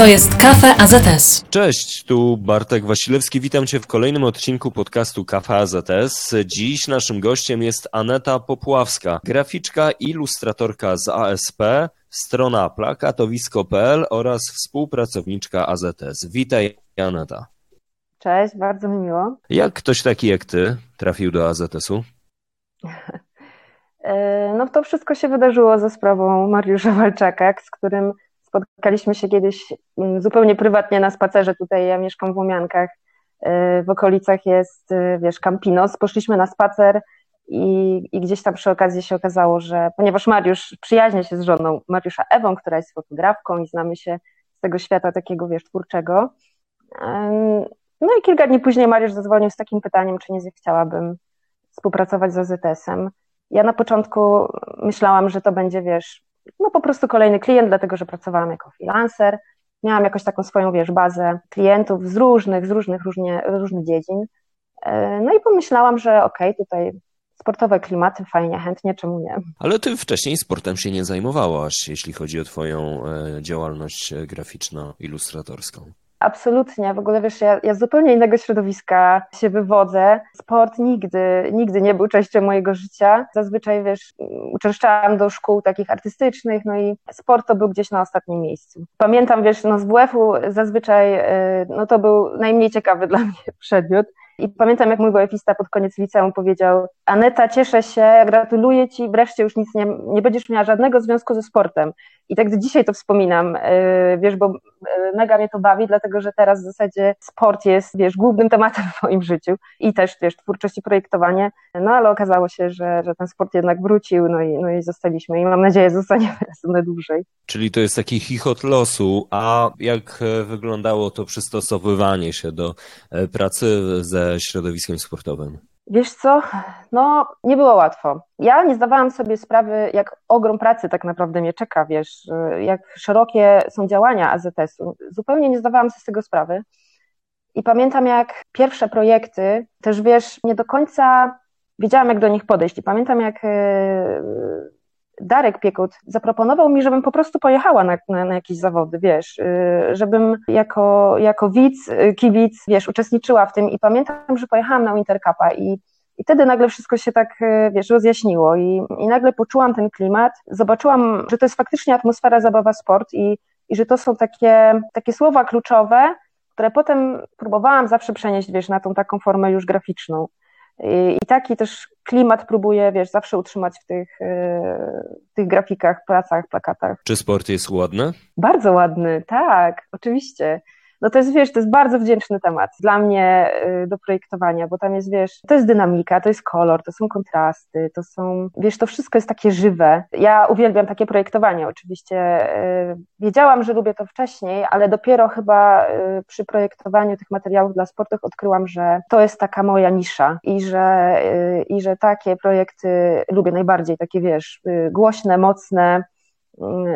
To jest Kafe AZS. Cześć, tu Bartek Wasilewski. Witam Cię w kolejnym odcinku podcastu Kafe AZS. Dziś naszym gościem jest Aneta Popławska, graficzka i ilustratorka z ASP, strona plakatowisko.pl oraz współpracowniczka AZS. Witaj, Aneta. Cześć, bardzo mi miło. Jak ktoś taki jak Ty trafił do AZS-u? E, no to wszystko się wydarzyło za sprawą Mariusza Walczaka, z którym spotkaliśmy się kiedyś mm, zupełnie prywatnie na spacerze. Tutaj ja mieszkam w Łomiankach. E, w okolicach jest, e, wiesz, Campinos. Poszliśmy na spacer i, i gdzieś tam przy okazji się okazało, że ponieważ Mariusz przyjaźnie się z żoną Mariusza Ewą, która jest fotografką i znamy się z tego świata takiego, wiesz, twórczego. No i kilka dni później Mariusz zadzwonił z takim pytaniem, czy nie chciałabym współpracować z AZS-em. Ja na początku myślałam, że to będzie, wiesz, no po prostu kolejny klient, dlatego że pracowałam jako freelancer. Miałam jakoś taką swoją, wiesz, bazę klientów z różnych, z różnych, różnie, różnych dziedzin. E, no i pomyślałam, że okej, okay, tutaj sportowe klimaty, fajnie, chętnie, czemu nie. Ale ty wcześniej sportem się nie zajmowałaś, jeśli chodzi o twoją e, działalność graficzno-ilustratorską. Absolutnie. W ogóle wiesz, ja, ja z zupełnie innego środowiska się wywodzę. Sport nigdy, nigdy nie był częścią mojego życia. Zazwyczaj, wiesz, uczęszczałam do szkół takich artystycznych, no i sport to był gdzieś na ostatnim miejscu. Pamiętam, wiesz, no z WF-u zazwyczaj, y, no to był najmniej ciekawy dla mnie przedmiot. I pamiętam, jak mój WF-ista pod koniec liceum powiedział: Aneta, cieszę się, gratuluję ci, wreszcie już nic nie, nie będziesz miała żadnego związku ze sportem. I tak do dzisiaj to wspominam, y, wiesz, bo y, mega mnie to bawi, dlatego że teraz w zasadzie sport jest, wiesz, głównym tematem w moim życiu i też, wiesz, twórczość i projektowanie, no ale okazało się, że, że ten sport jednak wrócił, no i, no i zostaliśmy i mam nadzieję, zostaniemy na dłużej. Czyli to jest taki chichot losu, a jak e, wyglądało to przystosowywanie się do e, pracy ze środowiskiem sportowym? Wiesz co, no nie było łatwo. Ja nie zdawałam sobie sprawy, jak ogrom pracy tak naprawdę mnie czeka, wiesz, jak szerokie są działania AZS-u. Zupełnie nie zdawałam sobie z tego sprawy. I pamiętam, jak pierwsze projekty, też wiesz, nie do końca wiedziałam, jak do nich podejść. I pamiętam, jak e, Darek Piekut zaproponował mi, żebym po prostu pojechała na, na, na, jakieś zawody, wiesz, y, żebym jako, jako widz, y, kibic, wiesz, uczestniczyła w tym i pamiętam, że pojechałam na Wintercupa i, i wtedy nagle wszystko się tak, y, wiesz, rozjaśniło i, i nagle poczułam ten klimat, zobaczyłam, że to jest faktycznie atmosfera, zabawa, sport i, i że to są takie, takie słowa kluczowe, które potem próbowałam zawsze przenieść, wiesz, na tą taką formę już graficzną. I taki też klimat próbuję, wiesz, zawsze utrzymać w tych, e, w tych grafikach, pracach, plakatach. Czy sport jest ładny? Bardzo ładny, tak, oczywiście. No to jest, wiesz, to jest bardzo wdzięczny temat dla mnie y, do projektowania, bo tam jest, wiesz, to jest dynamika, to jest kolor, to są kontrasty, to są, wiesz, to wszystko jest takie żywe. Ja uwielbiam takie projektowanie, oczywiście. Y, wiedziałam, że lubię to wcześniej, ale dopiero chyba y, przy projektowaniu tych materiałów dla sportów odkryłam, że to jest taka moja nisza i że, i że takie projekty lubię najbardziej, takie, wiesz, głośne, mocne,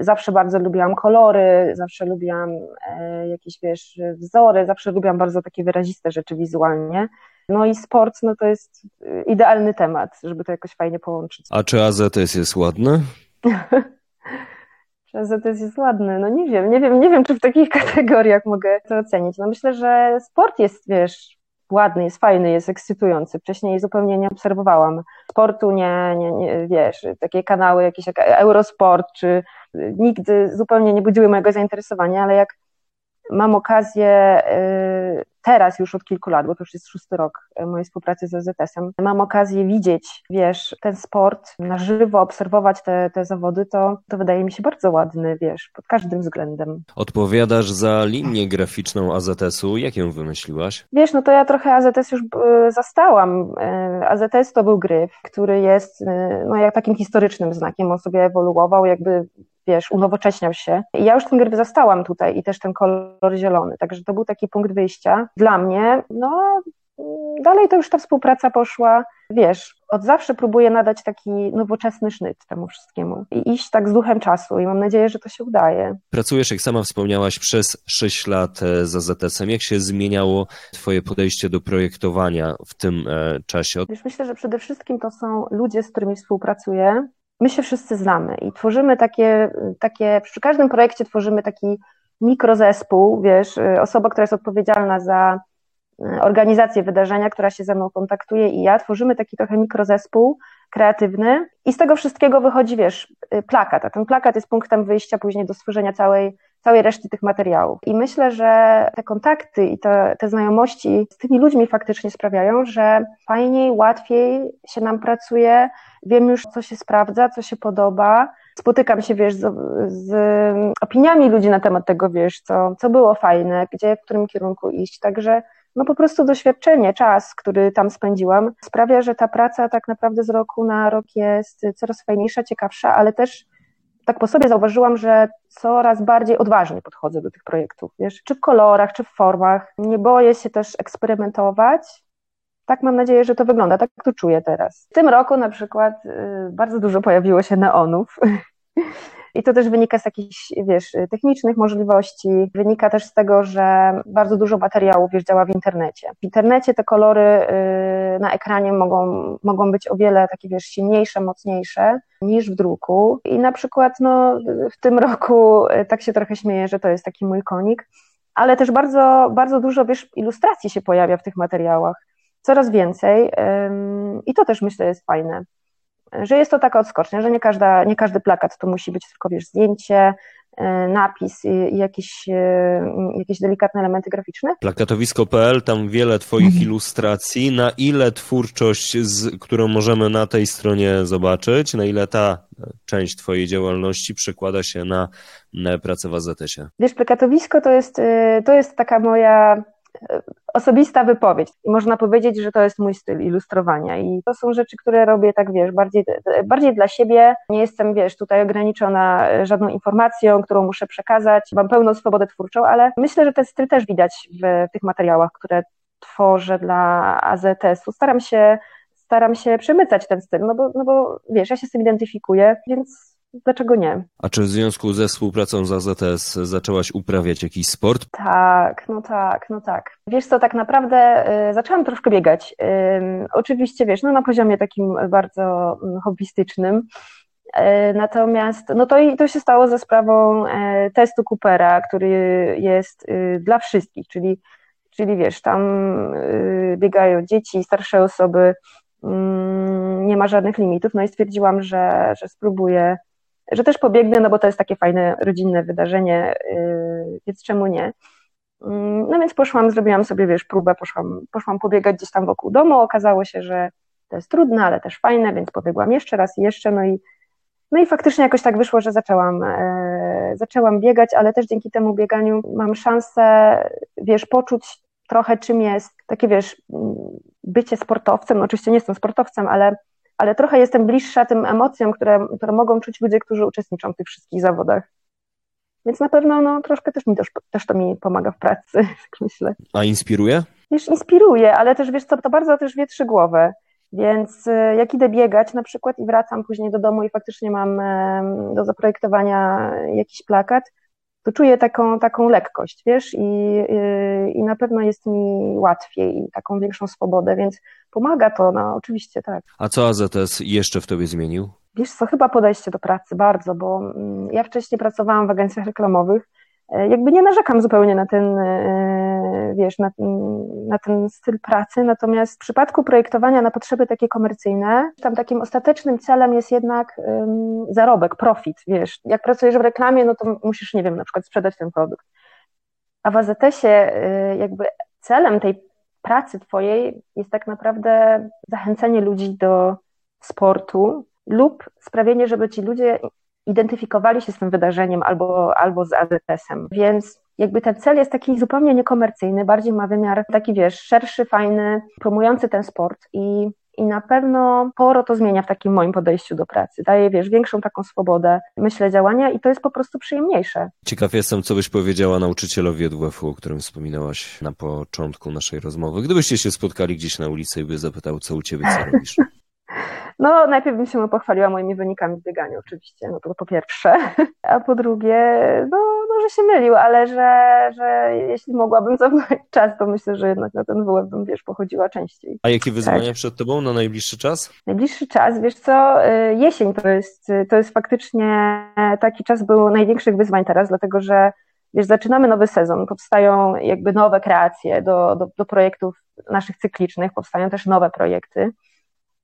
zawsze bardzo lubiłam kolory, zawsze lubiłam e, jakieś, wiesz, wzory, zawsze lubiłam bardzo takie wyraziste rzeczy wizualnie. No i sport, no to jest e, idealny temat, żeby to jakoś fajnie połączyć. A czy AZS jest ładny? czy AZS jest ładny? No nie wiem, nie wiem, nie wiem, czy w takich kategoriach mogę to ocenić. No myślę, że sport jest, wiesz, ładny, jest fajny, jest ekscytujący. Wcześniej zupełnie nie obserwowałam sportu, nie, nie, nie wiesz, takie kanały jakieś jak Eurosport, czy nigdy zupełnie nie budziły mojego zainteresowania, ale jak mam okazję y, teraz już od kilku lat, bo to już jest szósty rok y, mojej współpracy z OZS-em, mam okazję widzieć, wiesz, ten sport na żywo, obserwować te, te zawody, to, to wydaje mi się bardzo ładny, wiesz, pod każdym względem. Odpowiadasz za linię graficzną AZS-u. Jak ją wymyśliłaś? Wiesz, no to ja trochę AZS już y, zastałam. AZS to był gryf, który jest no, jak takim historycznym znakiem, on sobie ewoluował, jakby wiesz, unowocześniał się. I ja już ten gryf zastałam tutaj i też ten kolor zielony, także to był taki punkt wyjścia dla mnie. No, dalej to już ta współpraca poszła, wiesz, od zawsze próbuję nadać taki nowoczesny sznyt temu wszystkiemu i iść tak z duchem czasu i mam nadzieję, że to się udaje. Pracujesz, jak sama wspomniałaś, przez 6 lat e, za ZS-em. Jak się zmieniało twoje podejście do projektowania w tym e, czasie? Wiesz, myślę, że przede wszystkim to są ludzie, z którymi współpracuję, my się wszyscy znamy i tworzymy takie, takie przy każdym projekcie tworzymy taki mikrozespół, wiesz, osoba, która jest odpowiedzialna za organizację wydarzenia, która się ze mną kontaktuje i ja, tworzymy taki trochę mikrozespół kreatywny i z tego wszystkiego wychodzi, wiesz, plakat, a ten plakat jest punktem wyjścia później do stworzenia całej całej reszty tych materiałów. I myślę, że te kontakty i te, te znajomości z tymi ludźmi faktycznie sprawiają, że fajniej, łatwiej się nam pracuje, wiem już, co się sprawdza, co się podoba. Spotykam się, wiesz, z, z opiniami ludzi na temat tego, wiesz, co, co było fajne, gdzie, w którym kierunku iść. Także no po prostu doświadczenie, czas, który tam spędziłam, sprawia, że ta praca tak naprawdę z roku na rok jest coraz fajniejsza, ciekawsza, ale też tak po sobie zauważyłam, że coraz bardziej odważnie podchodzę do tych projektów, wiesz, czy w kolorach, czy w formach. Nie boję się też eksperymentować. Tak mam nadzieję, że to wygląda, tak to czuję teraz. W tym roku na przykład y, bardzo dużo pojawiło się neonów. I to też wynika z jakichś, wiesz, technicznych możliwości, wynika też z tego, że bardzo dużo materiałów wiesz, działa w internecie. W internecie te kolory y, na ekranie mogą, mogą być o wiele takie, wiesz, silniejsze, mocniejsze niż w druku. I na przykład, no, w tym roku y, tak się trochę śmieję, że to jest taki mój konik, ale też bardzo, bardzo dużo, wiesz, ilustracji się pojawia w tych materiałach. Coraz więcej i to też myślę jest fajne że jest to taka odskocznia, że nie, każda, nie każdy plakat to musi być tylko, wiesz, zdjęcie, e, napis i jakieś, e, jakieś delikatne elementy graficzne. Plakatowisko.pl, tam wiele Twoich mhm. ilustracji. Na ile twórczość, z, którą możemy na tej stronie zobaczyć, na ile ta część Twojej działalności przekłada się na, na pracę w AZS-ie? Wiesz, plakatowisko to jest, e, to jest taka moja osobista wypowiedź. I można powiedzieć, że to jest mój styl ilustrowania. I to są rzeczy, które robię tak, wiesz, bardziej, bardziej dla siebie. Nie jestem, wiesz, tutaj ograniczona żadną informacją, którą muszę przekazać. Mam pełną swobodę twórczą, ale myślę, że ten styl też widać w tych materiałach, które tworzę dla AZS-u. Staram się staram się przemycać ten styl, no bo, no bo wiesz, ja się z tym identyfikuję, więc dlaczego nie? A czy w związku ze współpracą z AZS zaczęłaś uprawiać jakiś sport? Tak, no tak, no tak. Wiesz co, tak naprawdę y, zaczęłam troszkę biegać. Y, oczywiście, wiesz, no na poziomie takim bardzo mm, hobbystycznym. Y, natomiast no to, to się stało ze sprawą y, testu Coopera, który jest y, dla wszystkich, czyli, czyli wiesz, tam y, biegają dzieci, starsze osoby, mm, nie ma żadnych limitów. No i stwierdziłam, że, że spróbuję że też pobiegnę, no bo to jest takie fajne rodzinne wydarzenie, yy, więc czemu nie? Mm, no więc poszłam, zrobiłam sobie, wiesz, próbę, poszłam, poszłam pobiegać gdzieś tam wokół domu, okazało się, że to jest trudne, ale też fajne, więc pobiegłam jeszcze raz i jeszcze, no i, no i faktycznie jakoś tak wyszło, że zaczęłam, e, zaczęłam biegać, ale też dzięki temu bieganiu mam szansę, wiesz, poczuć trochę czym jest takie, wiesz, bycie sportowcem, no oczywiście nie jestem sportowcem, ale ale trochę jestem bliższa tym emocjom, które, które mogą czuć ludzie, którzy uczestniczą w tych wszystkich zawodach. Więc na pewno no, troszkę też mi też, też to mi pomaga w pracy, tak myślę. A inspiruje? Wiesz, inspiruje, ale też wiesz co, to bardzo też wietrzy głowę. Więc y, jak idę biegać na przykład i wracam później do domu i faktycznie mam do zaprojektowania jakiś plakat, to czuję taką, taką lekkość, wiesz, i, i, i na pewno jest mi łatwiej i taką większą swobodę, więc pomaga to, no oczywiście, tak. A co AZS jeszcze w tobie zmienił? Wiesz co, chyba podejście do pracy bardzo, bo mm, ja wcześniej pracowałam w agencjach reklamowych jakby nie narzekam zupełnie na ten, e, wiesz, na, na, ten styl pracy, natomiast w przypadku projektowania na potrzeby takie komercyjne, tam takim ostatecznym celem jest jednak um, zarobek, profit, wiesz. Jak pracujesz w reklamie, no to musisz, nie wiem, na przykład sprzedać ten produkt. A w AZS-ie y, jakby celem tej pracy twojej jest tak naprawdę zachęcenie ludzi do sportu lub sprawienie, żeby ci ludzie identyfikowali się z tym wydarzeniem albo, albo z AZS-em. Więc jakby ten cel jest taki zupełnie niekomercyjny, bardziej ma wymiar taki, wiesz, szerszy, fajny, promujący ten sport i i na pewno sporo to zmienia w takim moim podejściu do pracy. Daje, wiesz, większą taką swobodę, myślę, działania i to jest po prostu przyjemniejsze. Ciekaw jestem, co byś powiedziała nauczycielowi EWF-u, o którym wspominałaś na początku naszej rozmowy. Gdybyście się spotkali gdzieś na ulicy i by zapytał, co u ciebie, co robisz? No, najpierw bym się pochwaliła moimi wynikami w bieganiu, oczywiście, no to po pierwsze, a po drugie, no, no że się mylił, ale że, że jeśli mogłabym cofnąć czas, to myślę, że jednak na ten WF bym, wiesz, pochodziła częściej. A jakie wyzwania tak. przed tobą na najbliższy czas? Najbliższy czas, wiesz co, y, jesień to jest, to jest faktycznie taki czas był największych wyzwań teraz, dlatego że wiesz, zaczynamy nowy sezon, powstają jakby nowe kreacje do, do, do projektów naszych cyklicznych, powstają też nowe projekty.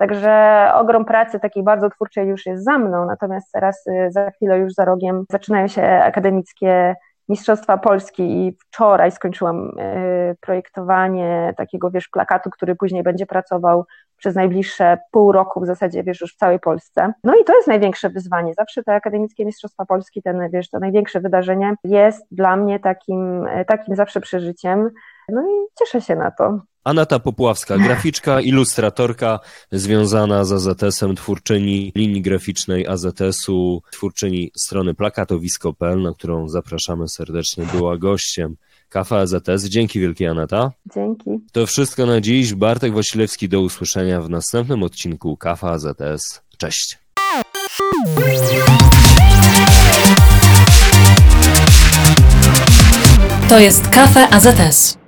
Także ogrom pracy takiej bardzo twórczej już jest za mną, natomiast teraz y, za chwilę już za rogiem zaczynają się akademickie Mistrzostwa Polski i wczoraj skończyłam y, projektowanie takiego, wiesz, plakatu, który później będzie pracował przez najbliższe pół roku w zasadzie, wiesz, już w całej Polsce. No i to jest największe wyzwanie. Zawsze te akademickie Mistrzostwa Polski, ten, wiesz, to największe wydarzenie jest dla mnie takim, takim zawsze przeżyciem. No i cieszę się na to. Aneta Popławska, graficzka, ilustratorka związana z AZS-em, twórczyni linii graficznej AZS-u, twórczyni strony plakatowisko.pl, na którą zapraszamy serdecznie, była gościem Kafa AZS. Dzięki wielkie Aneta. Dzięki. To wszystko na dziś. Bartek Wasilewski, do usłyszenia w następnym odcinku Kafa AZS. Cześć. To jest Kafe AZS.